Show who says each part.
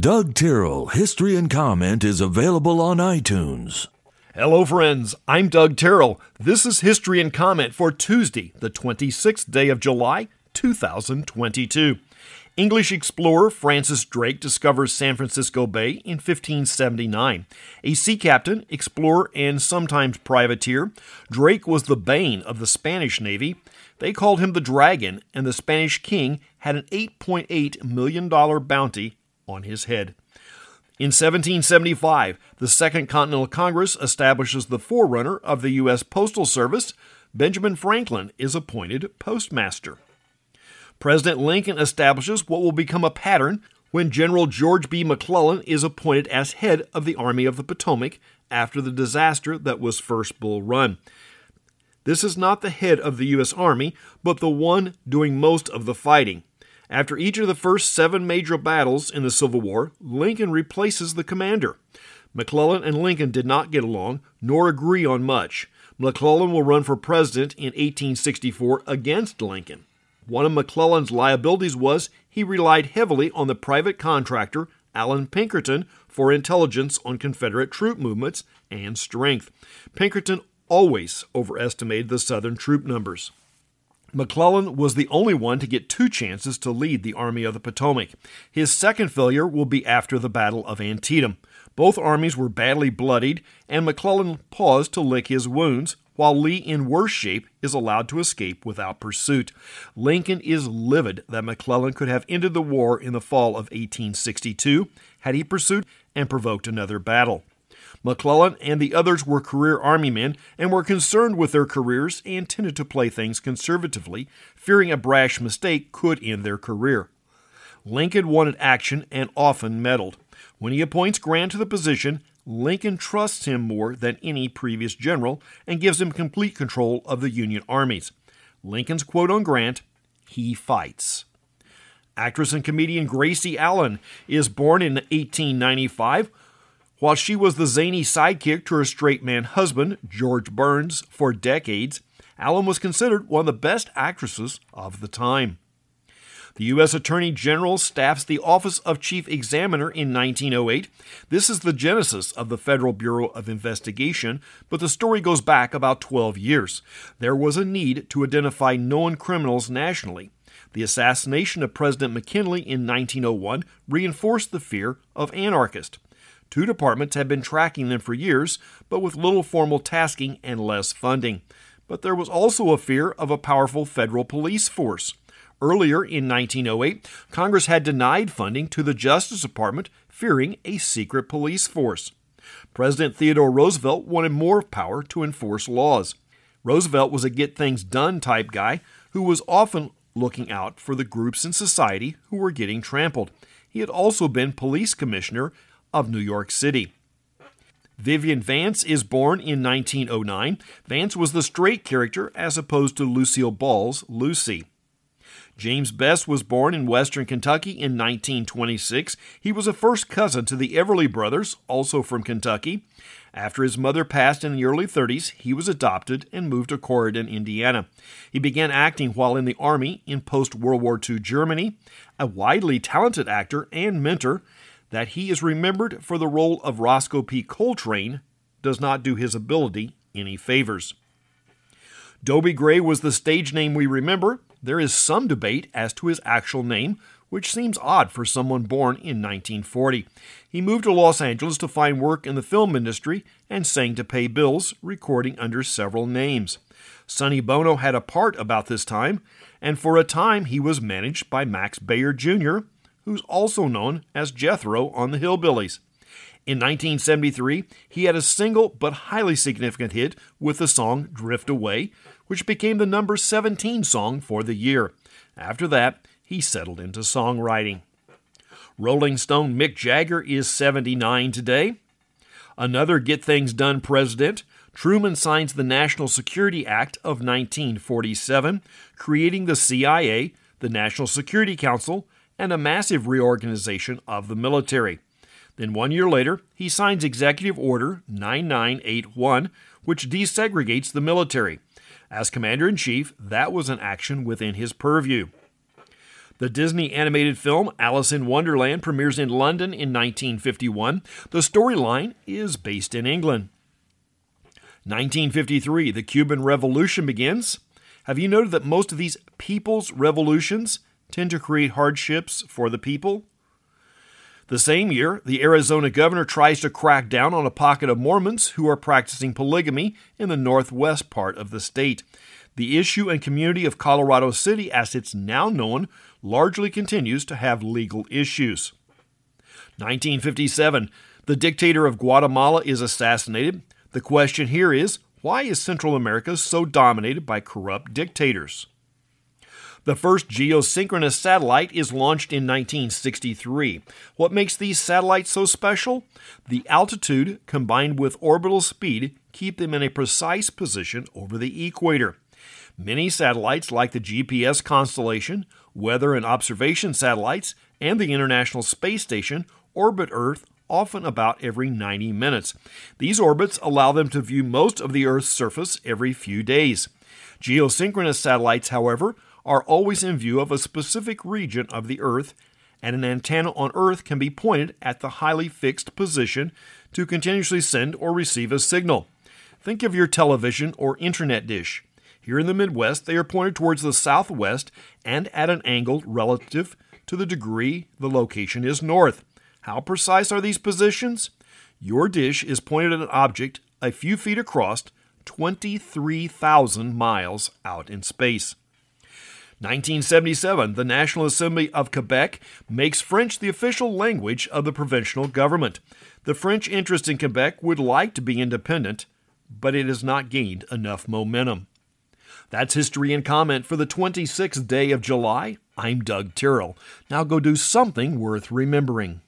Speaker 1: Doug Terrell, History and Comment is available on iTunes.
Speaker 2: Hello, friends. I'm Doug Terrell. This is History and Comment for Tuesday, the 26th day of July, 2022. English explorer Francis Drake discovers San Francisco Bay in 1579. A sea captain, explorer, and sometimes privateer, Drake was the bane of the Spanish Navy. They called him the Dragon, and the Spanish king had an $8.8 million bounty on his head. In 1775, the Second Continental Congress establishes the forerunner of the U.S. Postal Service. Benjamin Franklin is appointed postmaster. President Lincoln establishes what will become a pattern when General George B. McClellan is appointed as head of the Army of the Potomac after the disaster that was First Bull Run. This is not the head of the U.S. Army, but the one doing most of the fighting. After each of the first seven major battles in the Civil War, Lincoln replaces the commander. McClellan and Lincoln did not get along, nor agree on much. McClellan will run for president in 1864 against Lincoln. One of McClellan's liabilities was he relied heavily on the private contractor Allan Pinkerton for intelligence on Confederate troop movements and strength. Pinkerton always overestimated the Southern troop numbers. McClellan was the only one to get two chances to lead the Army of the Potomac. His second failure will be after the Battle of Antietam. Both armies were badly bloodied, and McClellan paused to lick his wounds, while Lee, in worse shape, is allowed to escape without pursuit. Lincoln is livid that McClellan could have ended the war in the fall of 1862 had he pursued and provoked another battle. McClellan and the others were career Army men and were concerned with their careers and tended to play things conservatively, fearing a brash mistake could end their career. Lincoln wanted action and often meddled. When he appoints Grant to the position, Lincoln trusts him more than any previous general and gives him complete control of the Union armies. Lincoln's quote on Grant he fights. Actress and comedian Gracie Allen is born in 1895 while she was the zany sidekick to her straight man husband, George Burns, for decades, Allen was considered one of the best actresses of the time. The U.S. Attorney General staffs the Office of Chief Examiner in 1908. This is the genesis of the Federal Bureau of Investigation, but the story goes back about 12 years. There was a need to identify known criminals nationally. The assassination of President McKinley in 1901 reinforced the fear of anarchists. Two departments had been tracking them for years, but with little formal tasking and less funding. But there was also a fear of a powerful federal police force. Earlier in 1908, Congress had denied funding to the Justice Department, fearing a secret police force. President Theodore Roosevelt wanted more power to enforce laws. Roosevelt was a get things done type guy who was often looking out for the groups in society who were getting trampled. He had also been police commissioner of New York City. Vivian Vance is born in 1909. Vance was the straight character as opposed to Lucille Ball's Lucy. James Best was born in western Kentucky in 1926. He was a first cousin to the Everly brothers, also from Kentucky. After his mother passed in the early 30s, he was adopted and moved to Corydon, Indiana. He began acting while in the Army in post World War II Germany. A widely talented actor and mentor, that he is remembered for the role of Rosco P. Coltrane does not do his ability any favors. Dobie Gray was the stage name we remember. There is some debate as to his actual name, which seems odd for someone born in 1940. He moved to Los Angeles to find work in the film industry and sang to pay bills, recording under several names. Sonny Bono had a part about this time, and for a time he was managed by Max Baer Jr., who's also known as Jethro on the Hillbillies. In 1973, he had a single but highly significant hit with the song Drift Away, which became the number 17 song for the year. After that, he settled into songwriting. Rolling Stone Mick Jagger is 79 today. Another Get Things Done president, Truman signs the National Security Act of 1947, creating the CIA, the National Security Council, and a massive reorganization of the military. Then one year later, he signs Executive Order 9981, which desegregates the military. As Commander in Chief, that was an action within his purview. The Disney animated film Alice in Wonderland premieres in London in 1951. The storyline is based in England. 1953, the Cuban Revolution begins. Have you noted that most of these people's revolutions tend to create hardships for the people? The same year, the Arizona governor tries to crack down on a pocket of Mormons who are practicing polygamy in the northwest part of the state. The issue and community of Colorado City, as it's now known, largely continues to have legal issues. 1957, the dictator of Guatemala is assassinated. The question here is why is Central America so dominated by corrupt dictators? The first geosynchronous satellite is launched in 1963. What makes these satellites so special? The altitude combined with orbital speed keep them in a precise position over the equator. Many satellites, like the GPS constellation, weather and observation satellites, and the International Space Station, orbit Earth often about every 90 minutes. These orbits allow them to view most of the Earth's surface every few days. Geosynchronous satellites, however, are always in view of a specific region of the Earth, and an antenna on Earth can be pointed at the highly fixed position to continuously send or receive a signal. Think of your television or internet dish. Here in the Midwest, they are pointed towards the southwest and at an angle relative to the degree the location is north. How precise are these positions? Your dish is pointed at an object a few feet across, 23,000 miles out in space. 1977, the National Assembly of Quebec makes French the official language of the provincial government. The French interest in Quebec would like to be independent, but it has not gained enough momentum. That's history and comment for the 26th day of July. I'm Doug Tyrrell. Now go do something worth remembering.